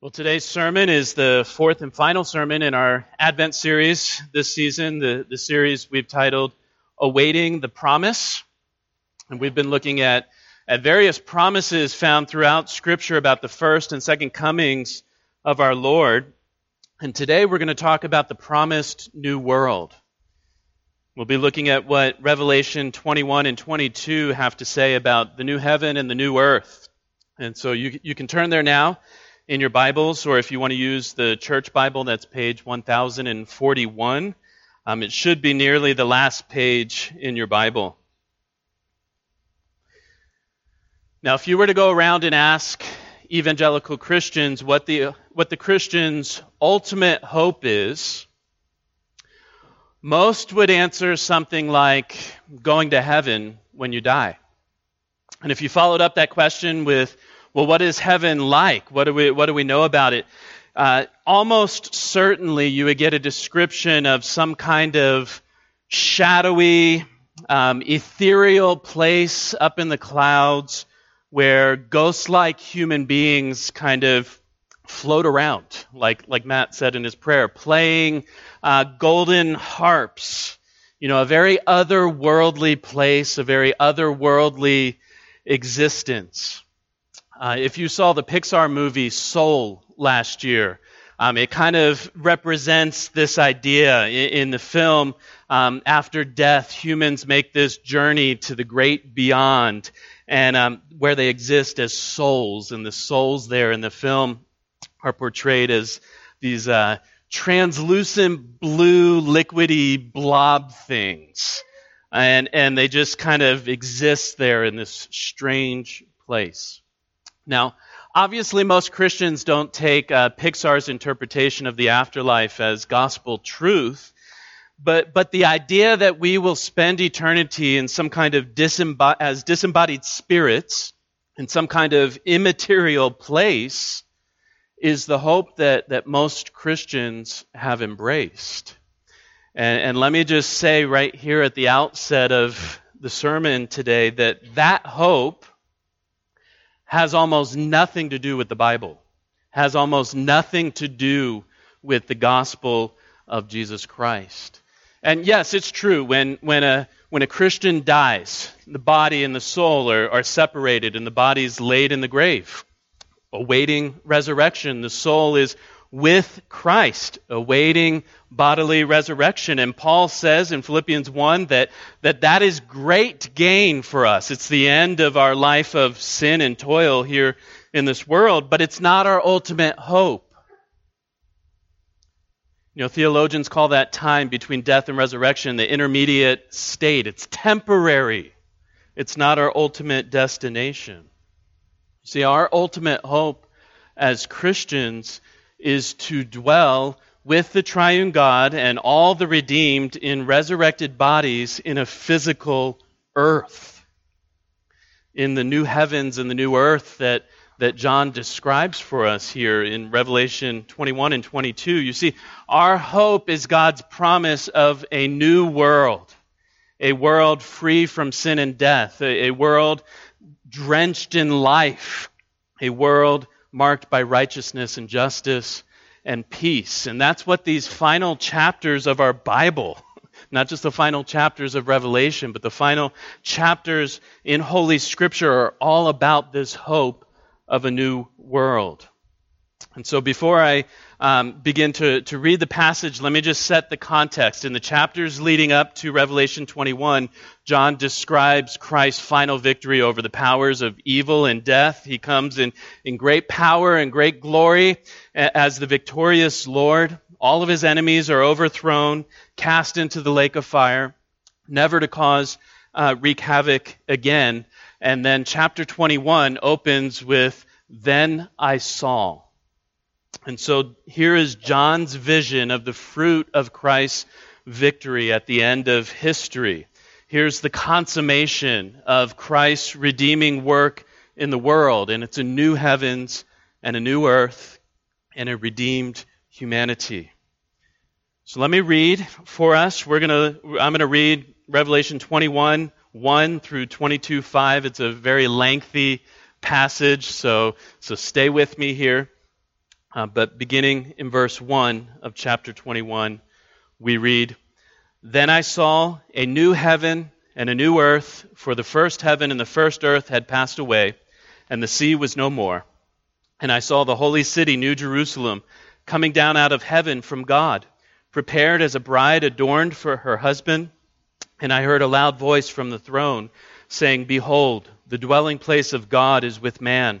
Well, today's sermon is the fourth and final sermon in our Advent series this season, the, the series we've titled Awaiting the Promise. And we've been looking at, at various promises found throughout Scripture about the first and second comings of our Lord. And today we're going to talk about the promised new world. We'll be looking at what Revelation 21 and 22 have to say about the new heaven and the new earth. And so you, you can turn there now in your Bibles, or if you want to use the church Bible, that's page 1041. Um, it should be nearly the last page in your Bible. Now, if you were to go around and ask evangelical Christians what the, what the Christian's ultimate hope is, most would answer something like going to heaven when you die. And if you followed up that question with well, what is heaven like? What do we, what do we know about it? Uh, almost certainly you would get a description of some kind of shadowy, um, ethereal place up in the clouds where ghost like human beings kind of float around, like, like Matt said in his prayer, playing uh, golden harps. You know, a very otherworldly place, a very otherworldly existence. Uh, if you saw the Pixar movie Soul last year, um, it kind of represents this idea in, in the film. Um, after death, humans make this journey to the great beyond, and um, where they exist as souls. And the souls there in the film are portrayed as these uh, translucent blue, liquidy blob things, and and they just kind of exist there in this strange place. Now, obviously, most Christians don't take uh, Pixar's interpretation of the afterlife as gospel truth, but, but the idea that we will spend eternity in some kind of disembo- as disembodied spirits in some kind of immaterial place is the hope that, that most Christians have embraced. And, and let me just say right here at the outset of the sermon today that that hope has almost nothing to do with the Bible, has almost nothing to do with the gospel of Jesus Christ. And yes, it's true, when, when, a, when a Christian dies, the body and the soul are, are separated and the body is laid in the grave, awaiting resurrection. The soul is with Christ, awaiting bodily resurrection. And Paul says in Philippians 1 that, that that is great gain for us. It's the end of our life of sin and toil here in this world, but it's not our ultimate hope. You know, theologians call that time between death and resurrection the intermediate state. It's temporary. It's not our ultimate destination. See, our ultimate hope as Christians is to dwell with the triune God and all the redeemed in resurrected bodies in a physical earth. In the new heavens and the new earth that, that John describes for us here in Revelation 21 and 22. You see, our hope is God's promise of a new world, a world free from sin and death, a, a world drenched in life, a world marked by righteousness and justice and peace. And that's what these final chapters of our Bible, not just the final chapters of Revelation, but the final chapters in Holy Scripture are all about this hope of a new world. And so before I um, begin to, to read the passage, let me just set the context. In the chapters leading up to Revelation 21, John describes Christ's final victory over the powers of evil and death. He comes in, in great power and great glory as the victorious Lord. All of his enemies are overthrown, cast into the lake of fire, never to cause uh, wreak havoc again. And then chapter 21 opens with, Then I saw. And so here is John's vision of the fruit of Christ's victory at the end of history. Here's the consummation of Christ's redeeming work in the world, and it's a new heavens and a new earth and a redeemed humanity. So let me read for us. We're gonna, I'm going to read Revelation 21, 1 through 22, 5. It's a very lengthy passage, so, so stay with me here. Uh, but beginning in verse 1 of chapter 21, we read Then I saw a new heaven and a new earth, for the first heaven and the first earth had passed away, and the sea was no more. And I saw the holy city, New Jerusalem, coming down out of heaven from God, prepared as a bride adorned for her husband. And I heard a loud voice from the throne, saying, Behold, the dwelling place of God is with man.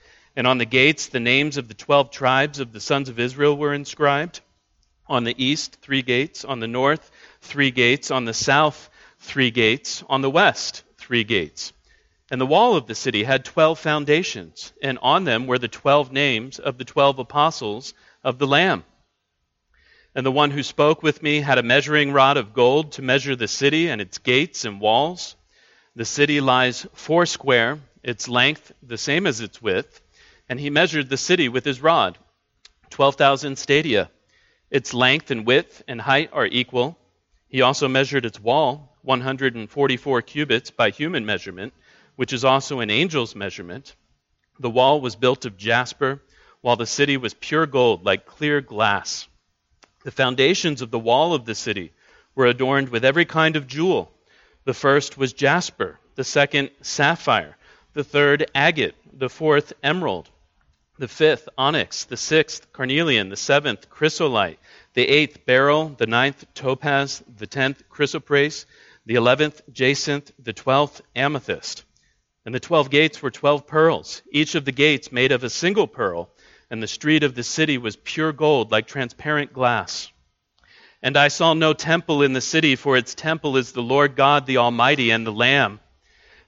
and on the gates the names of the twelve tribes of the sons of Israel were inscribed. On the east, three gates, on the north, three gates, on the south, three gates, on the west, three gates. And the wall of the city had twelve foundations, and on them were the twelve names of the twelve apostles of the Lamb. And the one who spoke with me had a measuring rod of gold to measure the city and its gates and walls. The city lies foursquare, its length the same as its width, and he measured the city with his rod, 12,000 stadia. Its length and width and height are equal. He also measured its wall, 144 cubits by human measurement, which is also an angel's measurement. The wall was built of jasper, while the city was pure gold, like clear glass. The foundations of the wall of the city were adorned with every kind of jewel. The first was jasper, the second, sapphire, the third, agate, the fourth, emerald, the fifth, onyx, the sixth, carnelian, the seventh, chrysolite, the eighth, beryl, the ninth, topaz, the tenth, chrysoprase, the eleventh jacinth, the twelfth amethyst. And the twelve gates were twelve pearls, each of the gates made of a single pearl, and the street of the city was pure gold, like transparent glass. And I saw no temple in the city, for its temple is the Lord God the Almighty and the Lamb.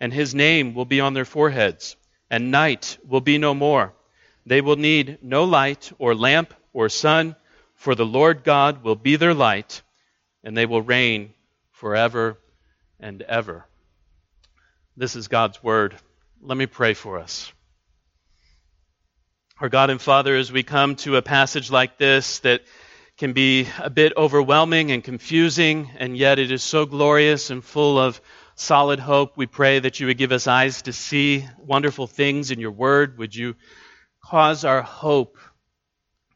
and his name will be on their foreheads, and night will be no more. They will need no light or lamp or sun for the Lord God will be their light, and they will reign forever and ever. This is God's word. Let me pray for us. Our God and Father, as we come to a passage like this that can be a bit overwhelming and confusing, and yet it is so glorious and full of solid hope, we pray that you would give us eyes to see wonderful things in your word. Would you cause our hope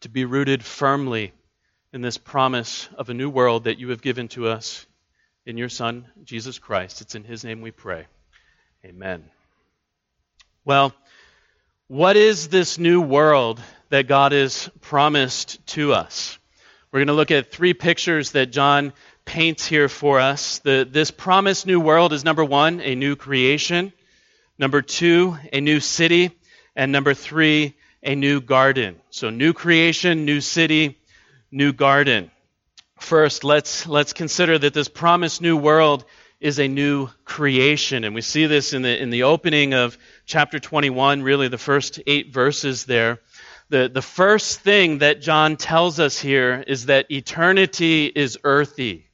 to be rooted firmly in this promise of a new world that you have given to us in your Son, Jesus Christ. It's in His name we pray. Amen. Well, what is this new world that God has promised to us? We're going to look at three pictures that John paints here for us. The, this promised new world is number one, a new creation. Number two, a new city. And number three, a new garden. So, new creation, new city, new garden. First, let's, let's consider that this promised new world is a new creation. And we see this in the, in the opening of chapter 21, really the first eight verses there. The, the first thing that John tells us here is that eternity is earthy.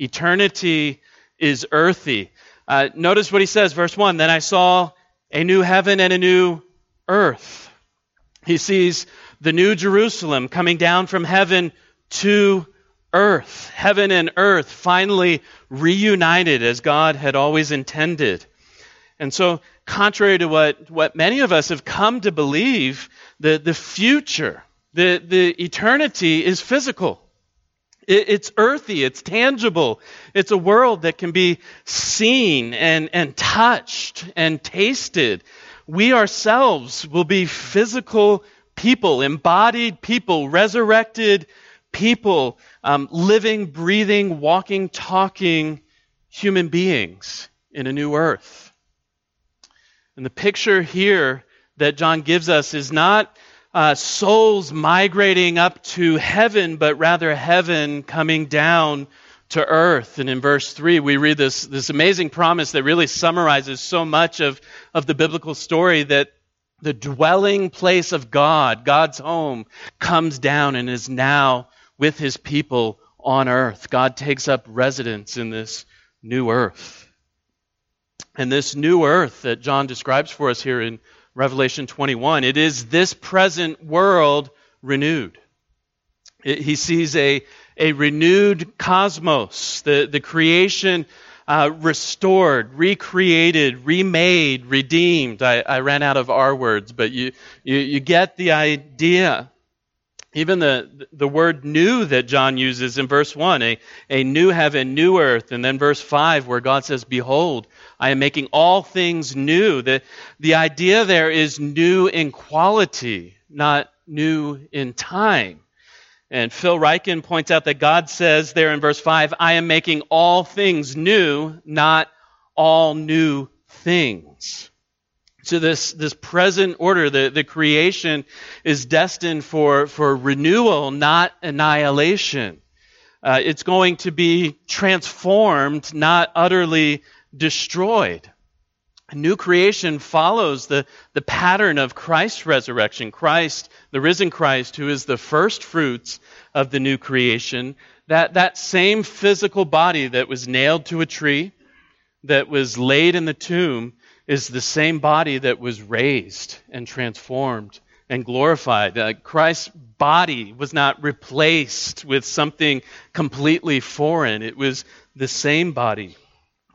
Eternity is earthy. Uh, notice what he says, verse 1 Then I saw a new heaven and a new earth. He sees the new Jerusalem coming down from heaven to earth. Heaven and earth finally reunited as God had always intended. And so, contrary to what, what many of us have come to believe, the, the future, the, the eternity is physical. It, it's earthy, it's tangible. It's a world that can be seen and, and touched and tasted. We ourselves will be physical people, embodied people, resurrected people, um, living, breathing, walking, talking human beings in a new earth. And the picture here that John gives us is not uh, souls migrating up to heaven, but rather heaven coming down to earth. And in verse 3, we read this, this amazing promise that really summarizes so much of, of the biblical story that the dwelling place of God, God's home, comes down and is now with his people on earth. God takes up residence in this new earth. And this new earth that John describes for us here in Revelation 21, it is this present world renewed. It, he sees a, a renewed cosmos, the, the creation uh, restored, recreated, remade, redeemed. I, I ran out of R words, but you, you, you get the idea. Even the, the word new that John uses in verse 1, a, a new heaven, new earth, and then verse 5, where God says, Behold, I am making all things new. The, the idea there is new in quality, not new in time. And Phil Ryken points out that God says there in verse 5, I am making all things new, not all new things. So this, this present order, the, the creation is destined for, for renewal, not annihilation. Uh, it's going to be transformed, not utterly destroyed. New creation follows the, the pattern of Christ's resurrection. Christ, the risen Christ, who is the first fruits of the new creation, that, that same physical body that was nailed to a tree, that was laid in the tomb, is the same body that was raised and transformed and glorified. Uh, Christ's body was not replaced with something completely foreign, it was the same body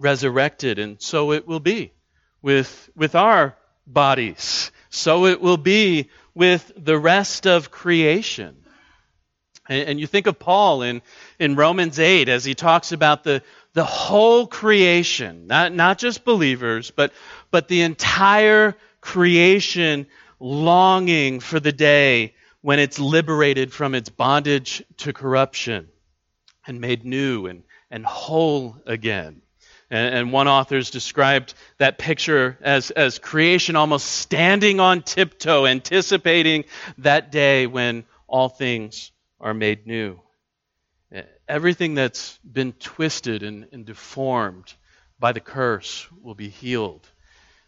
resurrected, and so it will be with, with our bodies. So it will be with the rest of creation. And, and you think of Paul in, in Romans 8 as he talks about the, the whole creation, not, not just believers, but, but the entire creation longing for the day when it's liberated from its bondage to corruption and made new and, and whole again. And, and one author's described that picture as, as creation almost standing on tiptoe, anticipating that day when all things are made new. Everything that's been twisted and, and deformed by the curse will be healed.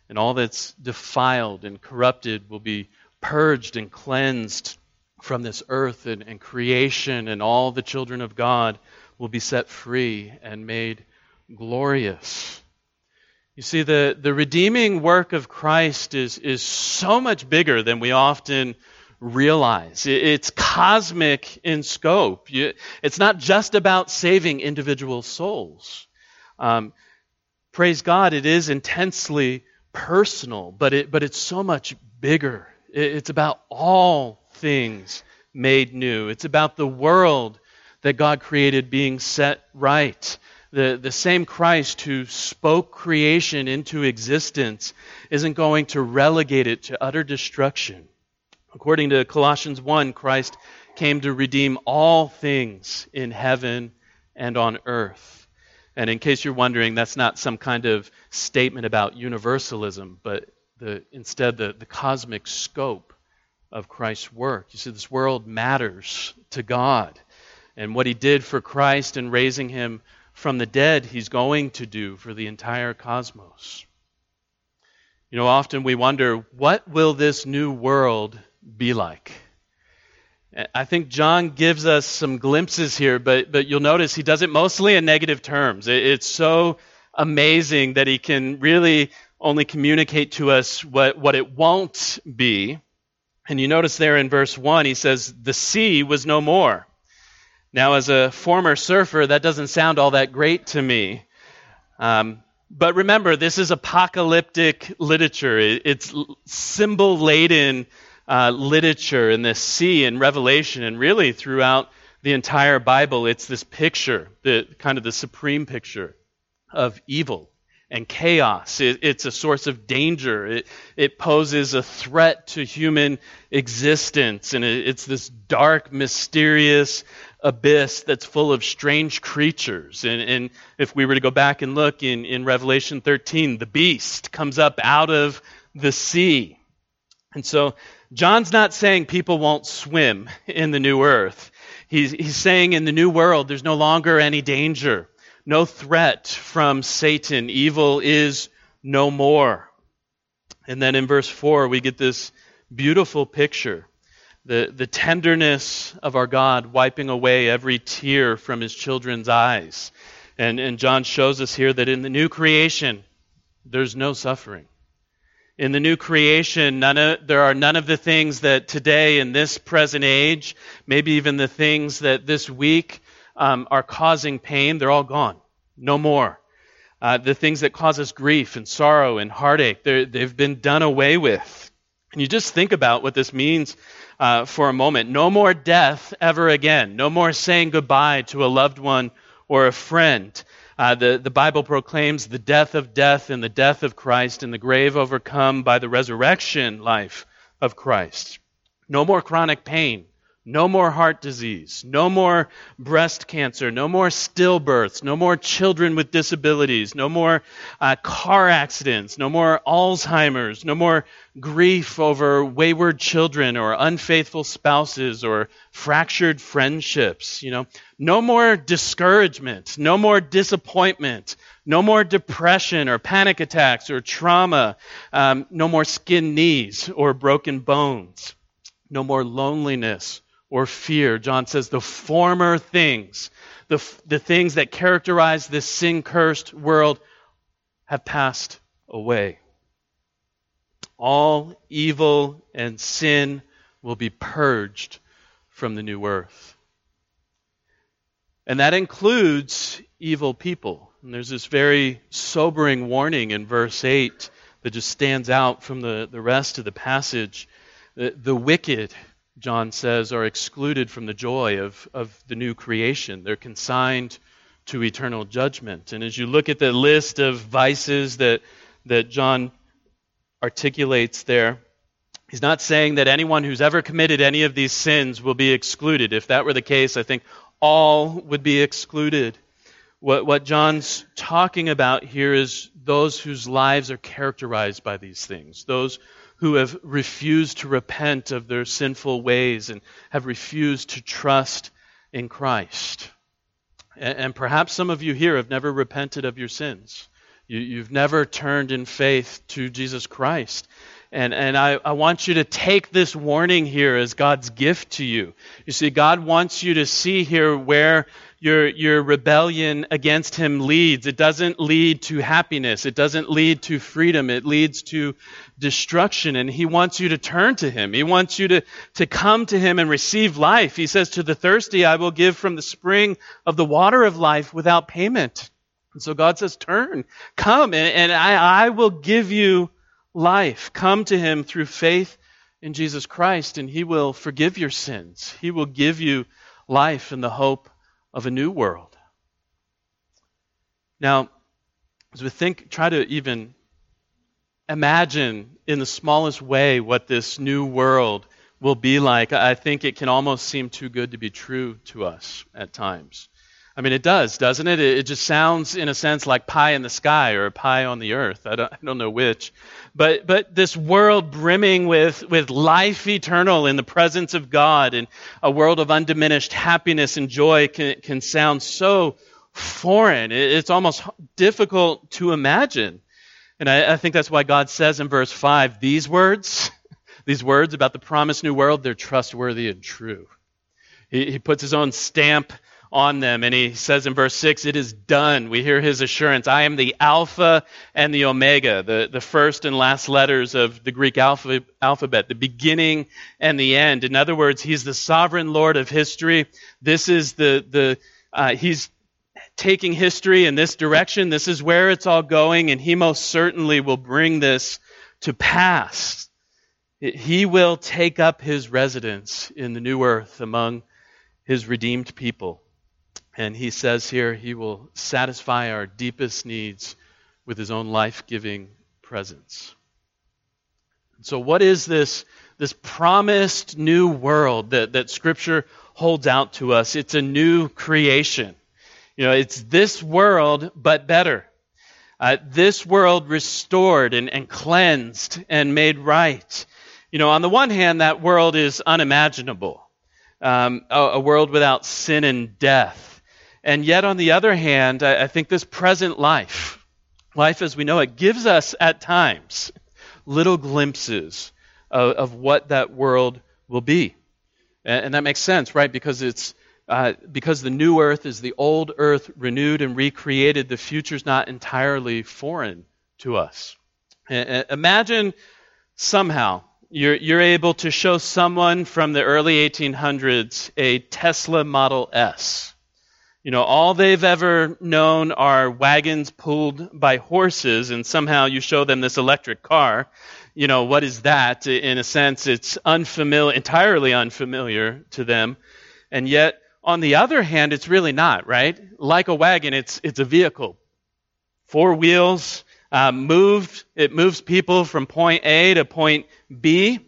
And all that's defiled and corrupted will be purged and cleansed from this earth and, and creation, and all the children of God will be set free and made glorious. You see, the, the redeeming work of Christ is, is so much bigger than we often realize. It's cosmic in scope. It's not just about saving individual souls. Um, praise God, it is intensely personal, but, it, but it's so much bigger. It's about all things made new. It's about the world that God created being set right. The, the same Christ who spoke creation into existence isn't going to relegate it to utter destruction. According to Colossians 1, Christ came to redeem all things in heaven and on earth. And in case you're wondering, that's not some kind of statement about universalism, but the, instead the, the cosmic scope of Christ's work. You see, this world matters to God. And what he did for Christ in raising him from the dead, he's going to do for the entire cosmos. You know, often we wonder, what will this new world be like? I think John gives us some glimpses here, but, but you'll notice he does it mostly in negative terms. It, it's so amazing that he can really only communicate to us what, what it won't be. And you notice there in verse 1, he says, The sea was no more. Now, as a former surfer, that doesn't sound all that great to me. Um, but remember, this is apocalyptic literature. It's symbol laden uh, literature in the sea and Revelation, and really throughout the entire Bible. It's this picture, the kind of the supreme picture of evil and chaos. It, it's a source of danger. It, it poses a threat to human existence, and it, it's this dark, mysterious abyss that's full of strange creatures. And, and, if we were to go back and look in, in Revelation 13, the beast comes up out of the sea. And so John's not saying people won't swim in the new earth. He's, he's saying in the new world there's no longer any danger, no threat from Satan. Evil is no more. And then in verse 4, we get this beautiful picture the, the tenderness of our God wiping away every tear from his children's eyes. And, and John shows us here that in the new creation, there's no suffering. In the new creation, of, there are none of the things that today, in this present age, maybe even the things that this week um, are causing pain, they're all gone. No more. Uh, the things that cause us grief and sorrow and heartache, they've been done away with. And you just think about what this means uh, for a moment. No more death ever again. No more saying goodbye to a loved one or a friend. Uh, the, the Bible proclaims the death of death and the death of Christ and the grave overcome by the resurrection life of Christ. No more chronic pain. No more heart disease. No more breast cancer. No more stillbirths. No more children with disabilities. No more uh, car accidents. No more Alzheimer's. No more grief over wayward children or unfaithful spouses or fractured friendships. You know, no more discouragement. No more disappointment. No more depression or panic attacks or trauma. Um, no more skin knees or broken bones. No more loneliness or fear. John says the former things, the, the things that characterize this sin cursed world, have passed away. All evil and sin will be purged from the new earth. And that includes evil people. And there's this very sobering warning in verse 8 that just stands out from the, the rest of the passage. The, the wicked John says, are excluded from the joy of, of the new creation. They're consigned to eternal judgment. And as you look at the list of vices that, that John articulates there, he's not saying that anyone who's ever committed any of these sins will be excluded. If that were the case, I think all would be excluded. What, what John's talking about here is those whose lives are characterized by these things, those who have refused to repent of their sinful ways and have refused to trust in Christ. And, and perhaps some of you here have never repented of your sins. You, you've never turned in faith to Jesus Christ. And, and I, I want you to take this warning here as God's gift to you. You see, God wants you to see here where your, your rebellion against him leads. It doesn't lead to happiness. It doesn't lead to freedom. It leads to destruction. And he wants you to turn to him. He wants you to, to come to him and receive life. He says, To the thirsty, I will give from the spring of the water of life without payment. And so God says, Turn, come, and, and I, I will give you life. Come to him through faith in Jesus Christ, and He will forgive your sins. He will give you life and the hope of a new world. Now, as we think, try to even imagine in the smallest way what this new world will be like, I think it can almost seem too good to be true to us at times. I mean, it does, doesn't it? It just sounds, in a sense, like pie in the sky or pie on the earth. I don't, I don't know which. But, but this world brimming with, with life eternal in the presence of God and a world of undiminished happiness and joy can, can sound so foreign. It's almost difficult to imagine. And I, I think that's why God says in verse 5 these words, these words about the promised new world, they're trustworthy and true. He, he puts his own stamp on them. And he says in verse 6, It is done. We hear his assurance I am the Alpha and the Omega, the, the first and last letters of the Greek alpha, alphabet, the beginning and the end. In other words, he's the sovereign Lord of history. This is the, the uh, he's taking history in this direction. This is where it's all going, and He most certainly will bring this to pass. He will take up His residence in the new earth among His redeemed people. And He says here, He will satisfy our deepest needs with His own life giving presence. So, what is this, this promised new world that, that Scripture holds out to us? It's a new creation. You know, it's this world, but better. Uh, this world restored and, and cleansed and made right. You know, on the one hand, that world is unimaginable, um, a, a, world without sin and death. And yet, on the other hand, I, I think this present life, life as we know it, gives us at times little glimpses of, of what that world will be. And, and that makes sense, right? Because it's uh, because the new earth is the old earth renewed and recreated, the future's not entirely foreign to us. imagine somehow you're, you're able to show someone from the early 1800s a Tesla Model S. You know, all they've ever known are wagons pulled by horses, and somehow you show them this electric car. You know, what is that? In a sense, it's unfamiliar, entirely unfamiliar to them. And yet, on the other hand, it's really not, right? Like a wagon, it's, it's a vehicle. Four wheels, uh, moved, it moves people from point A to point B.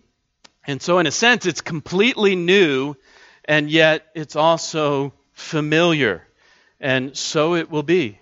And so, in a sense, it's completely new, and yet it's also familiar. And so it will be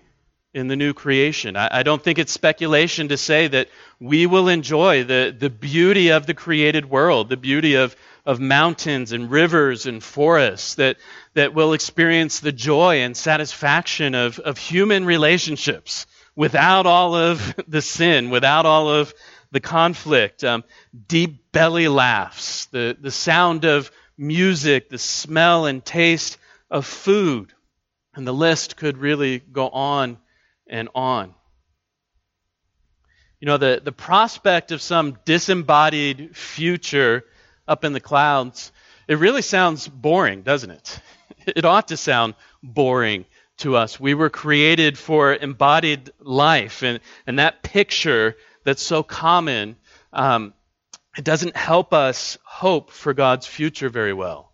in the new creation. I, I, don't think it's speculation to say that we will enjoy the, the beauty of the created world, the beauty of, of mountains and rivers and forests, that, that we'll experience the joy and satisfaction of, of human relationships without all of the sin, without all of the conflict, um, deep belly laughs, the, the sound of music, the smell and taste of food. And the list could really go on and on. You know, the, the prospect of some disembodied future up in the clouds, it really sounds boring, doesn't it? It ought to sound boring to us. We were created for embodied life, and, and that picture that's so common, um, it doesn't help us hope for God's future very well.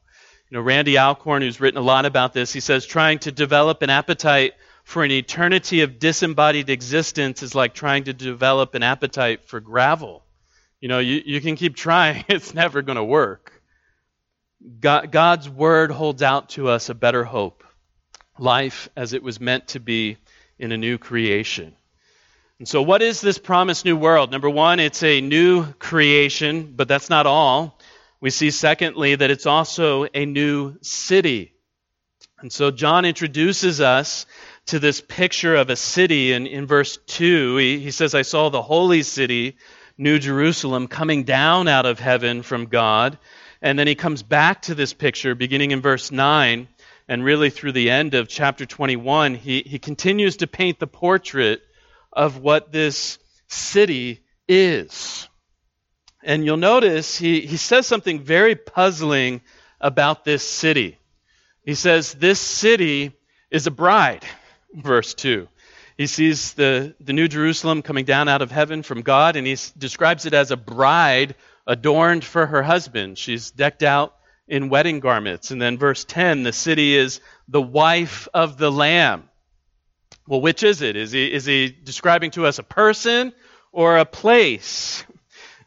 Know, Randy Alcorn, who's written a lot about this, he says trying to develop an appetite for an eternity of disembodied existence is like trying to develop an appetite for gravel. You know, you, you can keep trying, it's never going to work. God, God's word holds out to us a better hope life as it was meant to be in a new creation. And so, what is this promised new world? Number one, it's a new creation, but that's not all. We see, secondly, that it's also a new city. And so, John introduces us to this picture of a city. And in verse 2, he, he says, I saw the holy city New Jerusalem coming down out of heaven from God. And then he comes back to this picture beginning in verse 9 and really through the end of chapter 21. He, he continues to paint the portrait of what this city is. And you'll notice he, he says something very puzzling about this city. He says, This city is a bride, verse 2. He sees the, the New Jerusalem coming down out of heaven from God, and he describes it as a bride adorned for her husband. She's decked out in wedding garments. And then verse 10, the city is the wife of the Lamb. Well, which is it? Is he, is he describing to us a person or a place?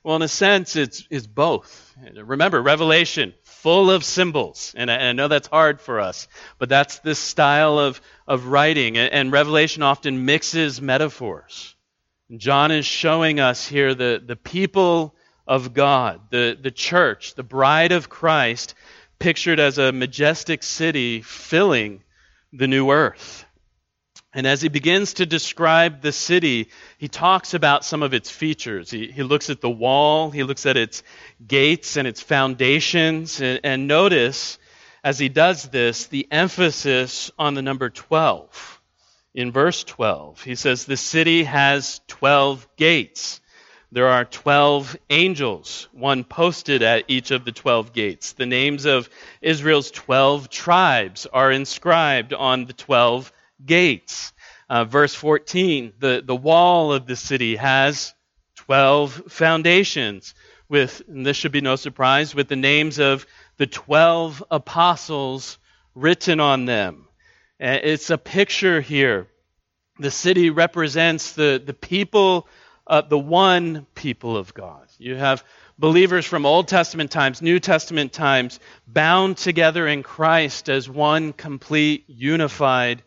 Well, in a sense, it's, it's both. Remember, Revelation, full of symbols. And I, and I, know that's hard for us, but that's this style of, of writing. And, and Revelation often mixes metaphors. John is showing us here the, the people of God, the, the church, the bride of Christ, pictured as a majestic city filling the new earth. And as he begins to describe the city, he talks about some of its features. He, he looks at the wall, he looks at its gates and its foundations. And, and notice, as he does this, the emphasis on the number 12. In verse 12, he says, The city has 12 gates. There are 12 angels, one posted at each of the 12 gates. The names of Israel's 12 tribes are inscribed on the 12 gates. Uh, verse 14, the, the wall of the city has 12 foundations, with, this should be no surprise, with the names of the 12 apostles written on them. Uh, it's a picture here. The city represents the, the people, uh, the one people of God. You have believers from Old Testament times, New Testament times, bound together in Christ as one complete, unified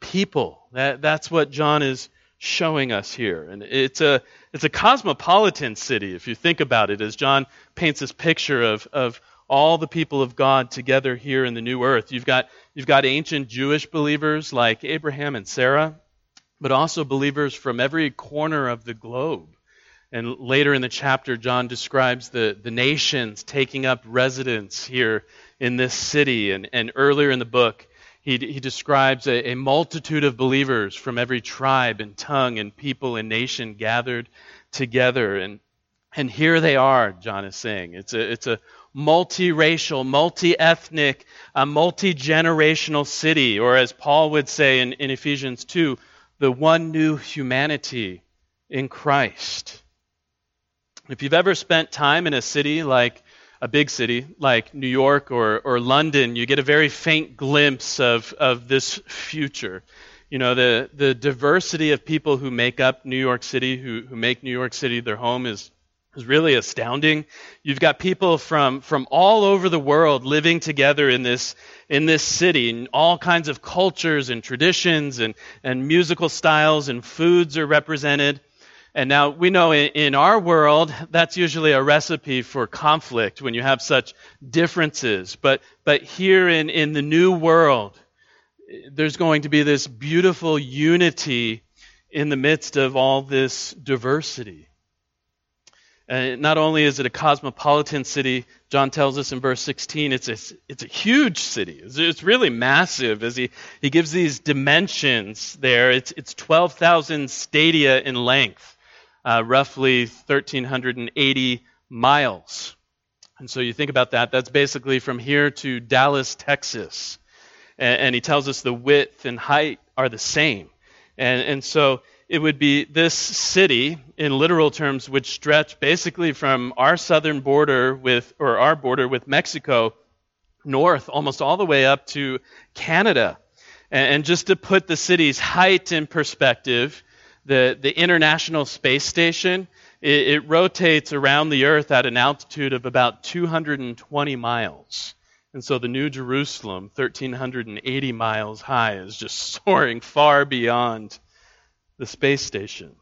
people. That, that's what John is showing us here. And it's a, it's a cosmopolitan city, if you think about it, as John paints this picture of, of all the people of God together here in the new earth. You've got, you've got ancient Jewish believers like Abraham and Sarah, but also believers from every corner of the globe. And later in the chapter, John describes the, the nations taking up residence here in this city. And, and earlier in the book, he, he describes a, a multitude of believers from every tribe and tongue and people and nation gathered together. And, and here they are, John is saying. It's a, it's a multiracial, multi ethnic, a multi generational city, or as Paul would say in, in Ephesians 2, the one new humanity in Christ. If you've ever spent time in a city like a big city like New York or, or London, you get a very faint glimpse of, of this future. You know, the, the diversity of people who make up New York City, who, who make New York City their home, is, is really astounding. You've got people from, from all over the world living together in this, in this city, and all kinds of cultures and traditions and, and musical styles and foods are represented. And now we know in, our world that's usually a recipe for conflict when you have such differences. But, but here in, in the new world, there's going to be this beautiful unity in the midst of all this diversity. And not only is it a cosmopolitan city, John tells us in verse 16, it's a, it's a huge city. It's, it's really massive as he, he gives these dimensions there. It's, it's 12,000 stadia in length uh, roughly 1,380 miles. And so you think about that, that's basically from here to Dallas, Texas. And, and he tells us the width and height are the same. And, and so it would be this city, in literal terms, would stretch basically from our southern border with, or our border with Mexico, north almost all the way up to Canada. And, and just to put the city's height in perspective, the, the International Space Station, it, it rotates around the Earth at an altitude of about 220 miles. And so the New Jerusalem, 1,380 miles high, is just soaring far beyond the space station.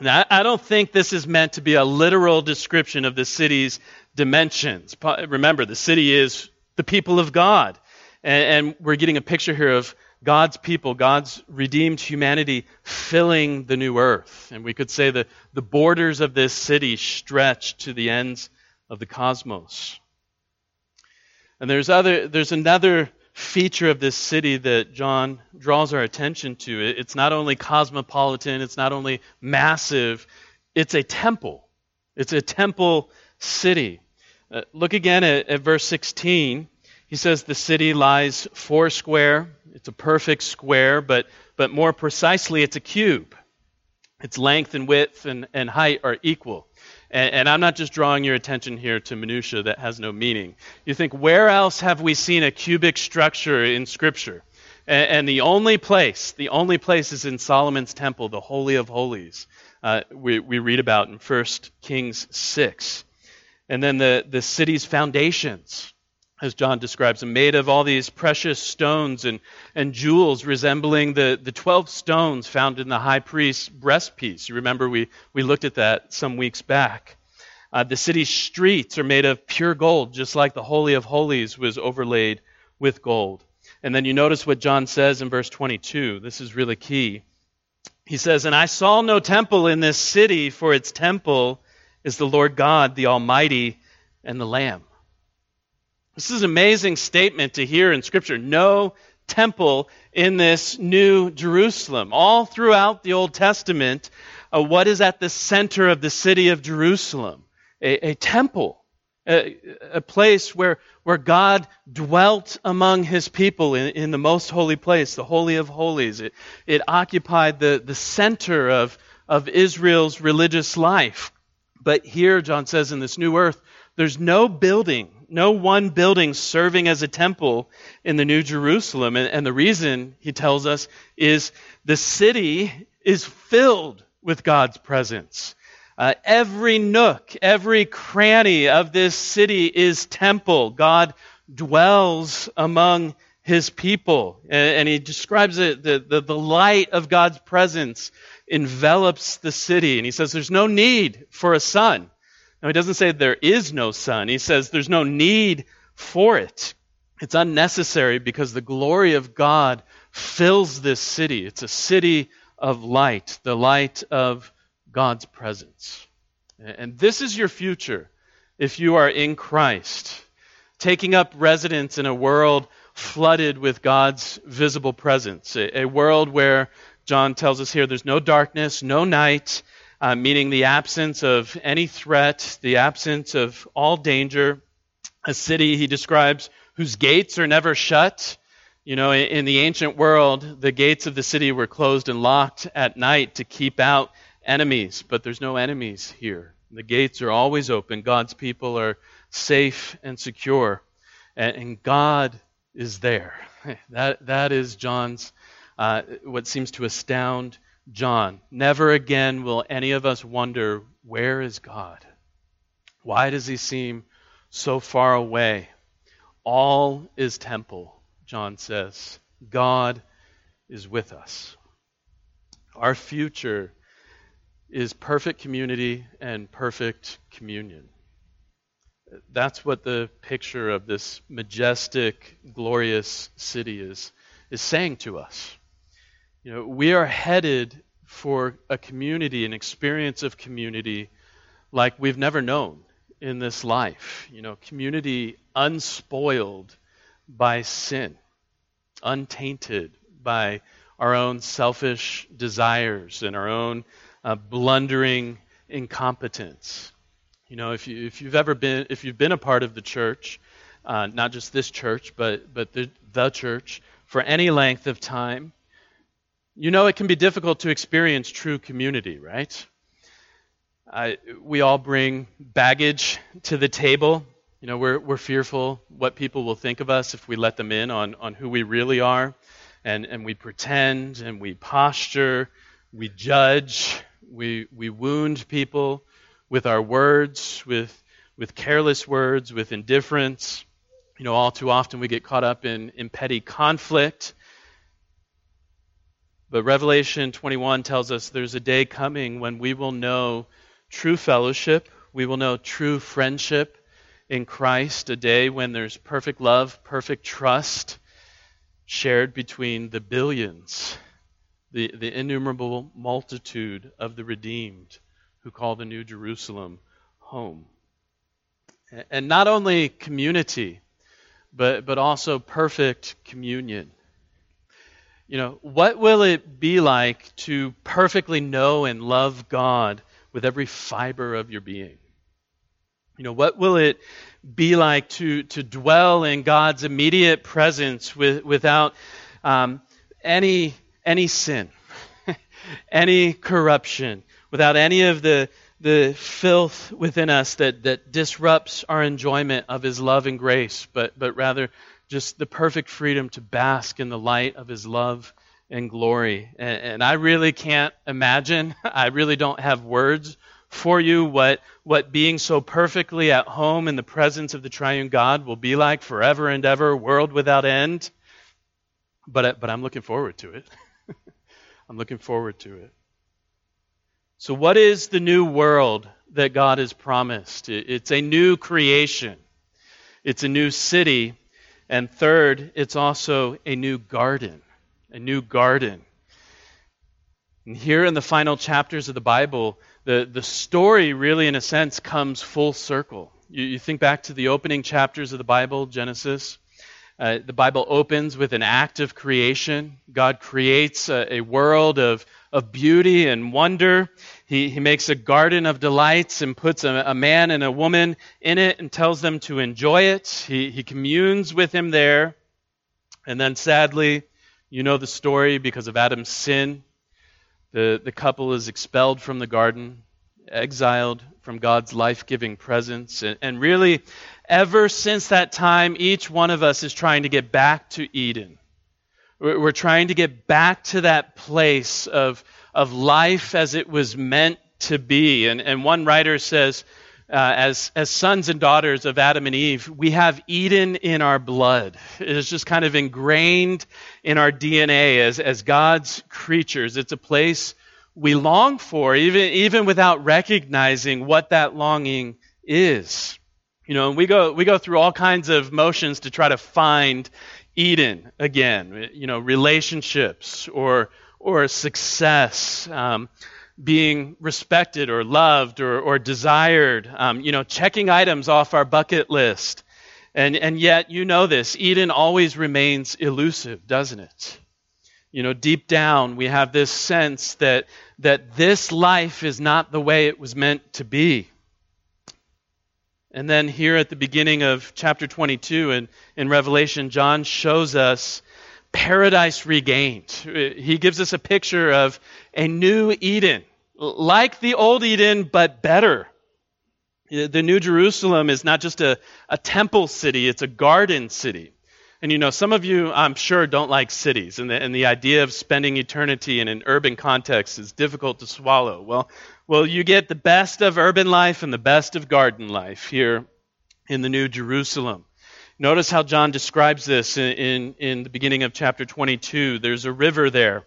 Now, I don't think this is meant to be a literal description of the city's dimensions. Remember, the city is the people of God. And, and we're getting a picture here of God's people, God's redeemed humanity filling the new earth. And we could say that the borders of this city stretch to the ends of the cosmos. And there's, other, there's another feature of this city that John draws our attention to. It's not only cosmopolitan, it's not only massive, it's a temple. It's a temple city. Uh, look again at, at verse 16. He says the city lies four square. It's a perfect square, but, but more precisely, it's a cube. Its length and width and, and height are equal. And, and, I'm not just drawing your attention here to minutia that has no meaning. You think, where else have we seen a cubic structure in Scripture? And, and the only place, the only place is in Solomon's temple, the Holy of Holies. Uh, we, we read about in 1 Kings 6. And then the, the city's foundations, as John describes them, made of all these precious stones and, and jewels resembling the, the 12 stones found in the high priest's breastpiece. You remember we, we looked at that some weeks back. Uh, the city's streets are made of pure gold, just like the Holy of Holies was overlaid with gold. And then you notice what John says in verse 22. This is really key. He says, And I saw no temple in this city, for its temple is the Lord God, the Almighty, and the Lamb. This is an amazing statement to hear in Scripture. No temple in this new Jerusalem. All throughout the Old Testament, uh, what is at the center of the city of Jerusalem? A, a temple, a, a, place where, where God dwelt among his people in, in the most holy place, the Holy of Holies. It, it occupied the, the center of, of Israel's religious life. But here, John says, in this new earth, there's no building no one building serving as a temple in the New Jerusalem. And, and the reason, he tells us, is the city is filled with God's presence. Uh, every nook, every cranny of this city is temple. God dwells among his people. And, and he describes it, the, the, the light of God's presence envelops the city. And he says there's no need for a sun. Now, he doesn't say there is no sun. He says there's no need for it. It's unnecessary because the glory of God fills this city. It's a city of light, the light of God's presence. And this is your future if you are in Christ, taking up residence in a world flooded with God's visible presence, a, a world where John tells us here there's no darkness, no night, uh, meaning the absence of any threat, the absence of all danger. A city he describes whose gates are never shut. You know, in the ancient world, the gates of the city were closed and locked at night to keep out enemies, but there's no enemies here. The gates are always open. God's people are safe and secure, and, God is there. That that is John's uh, what seems to astound John, never again will any of us wonder, where is God? Why does he seem so far away? All is temple, John says. God is with us. Our future is perfect community and perfect communion. That's what the picture of this majestic, glorious city is, is saying to us. You know, we are headed for a community, an experience of community like we've never known in this life. You know, community unspoiled by sin, untainted by our own selfish desires and our own uh, blundering incompetence. You know, if you if you've ever been if you've been a part of the church, uh, not just this church, but but the the church for any length of time, you know, it can be difficult to experience true community, right? Uh, we all bring baggage to the table. You know, we're, we're fearful what people will think of us if we let them in on, on who we really are. And, and we pretend and we posture, we judge, we, we wound people with our words, with, with careless words, with indifference. You know, all too often we get caught up in, in petty conflict but Revelation 21 tells us there's a day coming when we will know true fellowship, we will know true friendship in Christ, a day when there's perfect love, perfect trust shared between the billions, the, the innumerable multitude of the redeemed who call the New Jerusalem home. And not only community, but, but also perfect communion. You know, what will it be like to perfectly know and love God with every fiber of your being? You know, what will it be like to, to dwell in God's immediate presence with, without um, any, any sin, any corruption, without any of the, the filth within us that, that disrupts our enjoyment of His love and grace, but, but rather just the perfect freedom to bask in the light of His love and glory. And, and I really can't imagine, I really don't have words for you what, what being so perfectly at home in the presence of the triune God will be like forever and ever, world without end. But, but I'm looking forward to it. I'm looking forward to it. So, what is the new world that God has promised? It's a new creation, it's a new city, and third, it's also a new garden. A new garden. And here in the final chapters of the Bible, the, the story really, in a sense, comes full circle. You, you think back to the opening chapters of the Bible, Genesis. Uh, the Bible opens with an act of creation. God creates a, a world of, of beauty and wonder. He, he makes a garden of delights and puts a, a man and a woman in it and tells them to enjoy it. He, he communes with him there. And then, sadly, you know the story because of Adam's sin. The, the couple is expelled from the garden, exiled from God's life giving presence. And, and really, ever since that time, each one of us is trying to get back to Eden. We're, we're trying to get back to that place of, of life as it was meant to be. And, and one writer says, uh, as, as sons and daughters of Adam and Eve, we have Eden in our blood. It is just kind of ingrained in our DNA as, as God's creatures. It's a place we long for, even, even without recognizing what that longing is. You know, we go, we go through all kinds of motions to try to find Eden again, you know, relationships or, or success. Um, being respected or loved or, or desired, um, you know, checking items off our bucket list. And, and yet, you know this, Eden always remains elusive, doesn't it? You know, deep down, we have this sense that, that this life is not the way it was meant to be. And then, here at the beginning of chapter 22 in, in Revelation, John shows us paradise regained. He gives us a picture of a new Eden, like the old Eden, but better. The New Jerusalem is not just a, a temple city, it's a garden city. And you know, some of you, I'm sure, don't like cities, and the, and the idea of spending eternity in an urban context is difficult to swallow. Well, well, you get the best of urban life and the best of garden life here in the New Jerusalem. Notice how John describes this in, in, in the beginning of chapter 22. There's a river there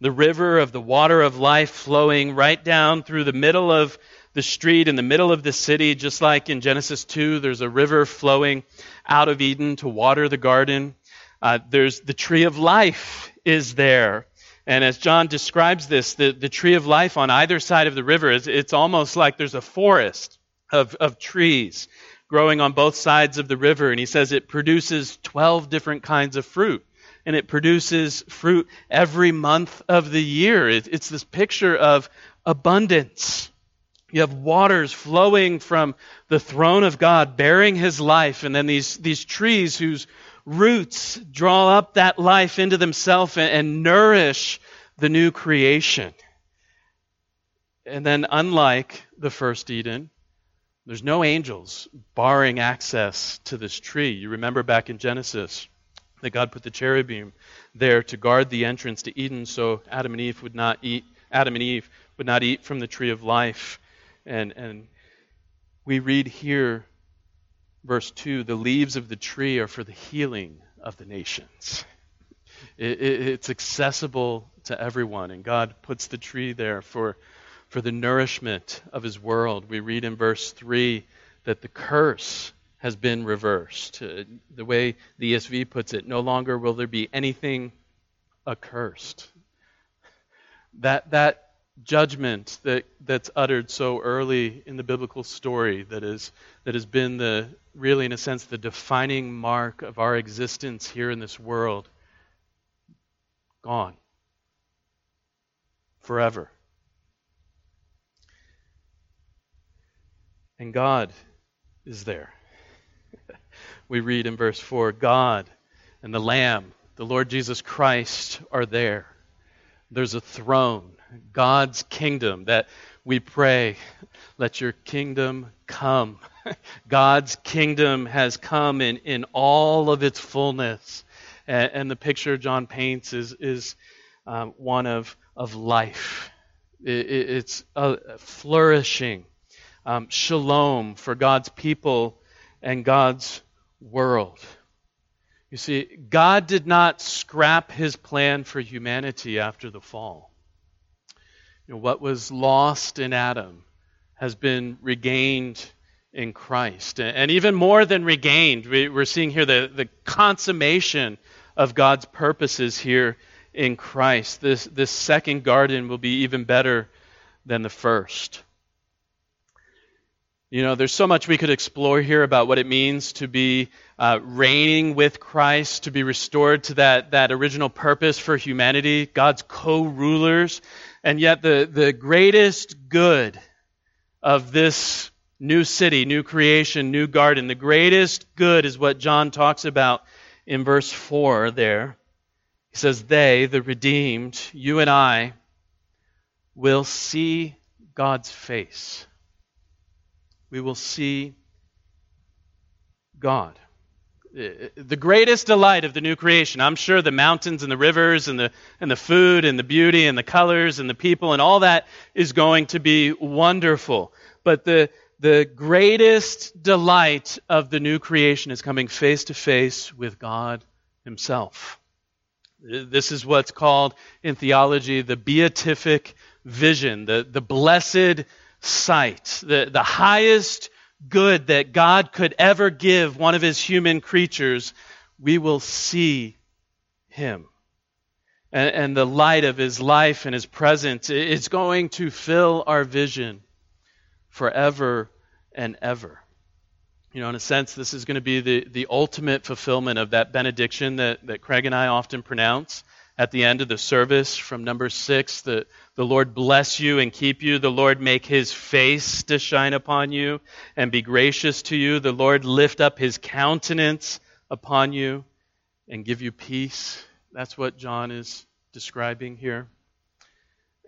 the river of the water of life flowing right down through the middle of the street, in the middle of the city, just like in Genesis 2, there's a river flowing out of Eden to water the garden. Uh, there's the tree of life is there. And as John describes this, the, the tree of life on either side of the river, is, it's almost like there's a forest of, of trees growing on both sides of the river. And he says it produces 12 different kinds of fruit and it produces fruit every month of the year. it's this picture of abundance. You have waters flowing from the throne of God, bearing his life, and then these, these trees whose roots draw up that life into themselves and, and nourish the new creation. And then, unlike the first Eden, there's no angels barring access to this tree. You remember back in Genesis that God put the cherubim there to guard the entrance to Eden so Adam and Eve would not eat Adam and Eve would not eat from the tree of life. And and we read here verse 2 the leaves of the tree are for the healing of the nations. It, it, it's accessible to everyone, and God puts the tree there for, for the nourishment of His world. We read in verse 3 that the curse has been reversed. Uh, the way the ESV puts it, no longer will there be anything accursed. That, that judgment that, that's uttered so early in the biblical story that, is, that has been the, really, in a sense, the defining mark of our existence here in this world, gone. Forever. And God is there we read in verse 4 God and the Lamb, the Lord Jesus Christ, are there. There's a throne, God's kingdom that we pray, let your kingdom come. God's kingdom has come in, in all of its fullness. And, and the picture John paints is, is um, one of, of life. It, it, it's a flourishing, um, shalom for God's people and God's world. You see, God did not scrap his plan for humanity after the fall. You know, what was lost in Adam has been regained in Christ. And even more than regained, we're seeing here the, the consummation of God's purposes here in Christ. This, this second garden will be even better than the first. You know, there's so much we could explore here about what it means to be uh, reigning with Christ, to be restored to that, that original purpose for humanity, God's co rulers. And yet, the, the greatest good of this new city, new creation, new garden, the greatest good is what John talks about in verse 4 there. He says, They, the redeemed, you and I, will see God's face we will see God. The greatest delight of the new creation. I'm sure the mountains and the rivers and the, and the food and the beauty and the colors and the people and all that is going to be wonderful. But the, the greatest delight of the new creation is coming face to face with God Himself. This is what's called in theology the beatific vision, the, the blessed sight, the, the highest good that God could ever give one of his human creatures, we will see him. And, and the light of his life and his presence is going to fill our vision forever and ever. You know, in a sense, this is going to be the, the ultimate fulfillment of that benediction that, that Craig and I often pronounce at the end of the service from Numbers six. The, the Lord bless you and keep you. The Lord make his face to shine upon you and be gracious to you. The Lord lift up his countenance upon you and give you peace. That's what John is describing here.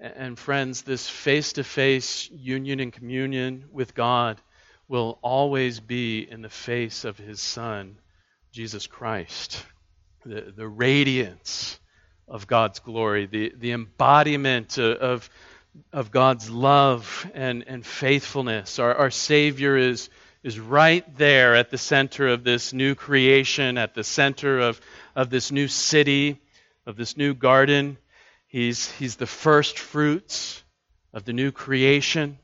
And friends, this face to face union and communion with God will always be in the face of his Son, Jesus Christ. The, the radiance of God's glory, the, the embodiment of, of God's love and, and faithfulness. Our, our Savior is, is right there at the center of this new creation, at the center of, of this new city, of this new garden. He's, he's the first fruits of the new creation,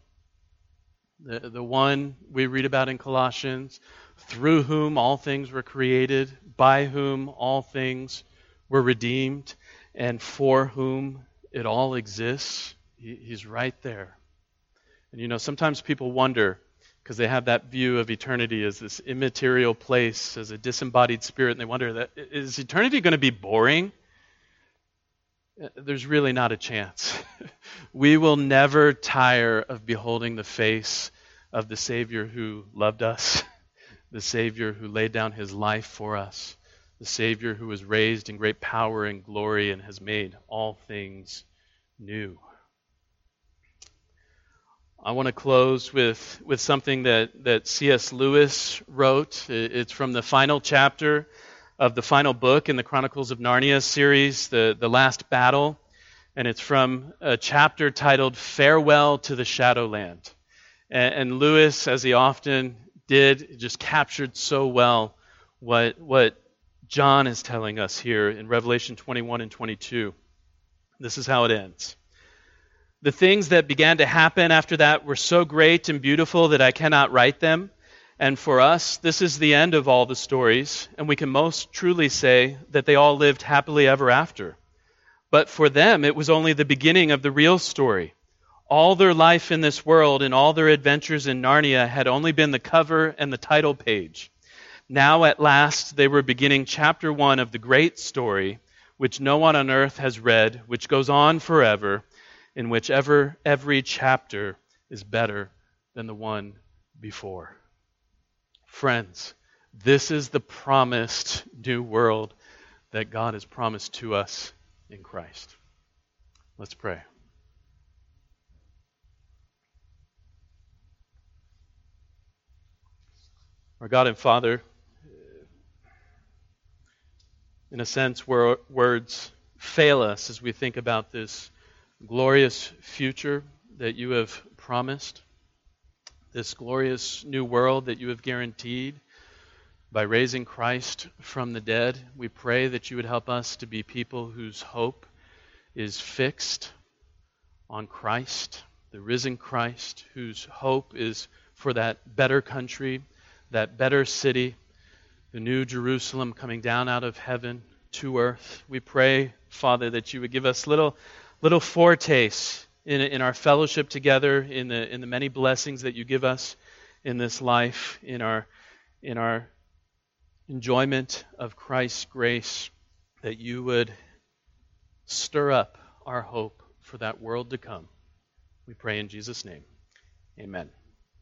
the, the one we read about in Colossians, through whom all things were created, by whom all things were redeemed and for whom it all exists. He's right there. And you know, sometimes people wonder, because they have that view of eternity as this immaterial place, as a disembodied spirit, and they wonder that is eternity going to be boring? Uh, there's really not a chance. we will never tire of beholding the face of the Savior who loved us, the Savior who laid down his life for us the Savior who was raised in great power and glory and has made all things new. I want to close with, with something that, that C.S. Lewis wrote. It's from the final chapter of the final book in the Chronicles of Narnia series, The, the Last Battle. And it's from a chapter titled Farewell to the Shadowland. And, and Lewis, as he often did, just captured so well what, what John is telling us here in Revelation 21 and 22. This is how it ends. The things that began to happen after that were so great and beautiful that I cannot write them. And for us, this is the end of all the stories, and we can most truly say that they all lived happily ever after. But for them, it was only the beginning of the real story. All their life in this world and all their adventures in Narnia had only been the cover and the title page. Now, at last, they were beginning chapter one of the great story, which no one on earth has read, which goes on forever, in which ever, every chapter is better than the one before. Friends, this is the promised new world that God has promised to us in Christ. Let's pray. Our God and Father, in a sense, where words fail us as we think about this glorious future that you have promised, this glorious new world that you have guaranteed by raising Christ from the dead. We pray that you would help us to be people whose hope is fixed on Christ, the risen Christ, whose hope is for that better country, that better city, the new Jerusalem coming down out of heaven to earth. We pray, Father, that you would give us little little foretastes in, in our fellowship together, in the in the many blessings that you give us in this life, in our in our enjoyment of Christ's grace, that you would stir up our hope for that world to come. We pray in Jesus' name. Amen.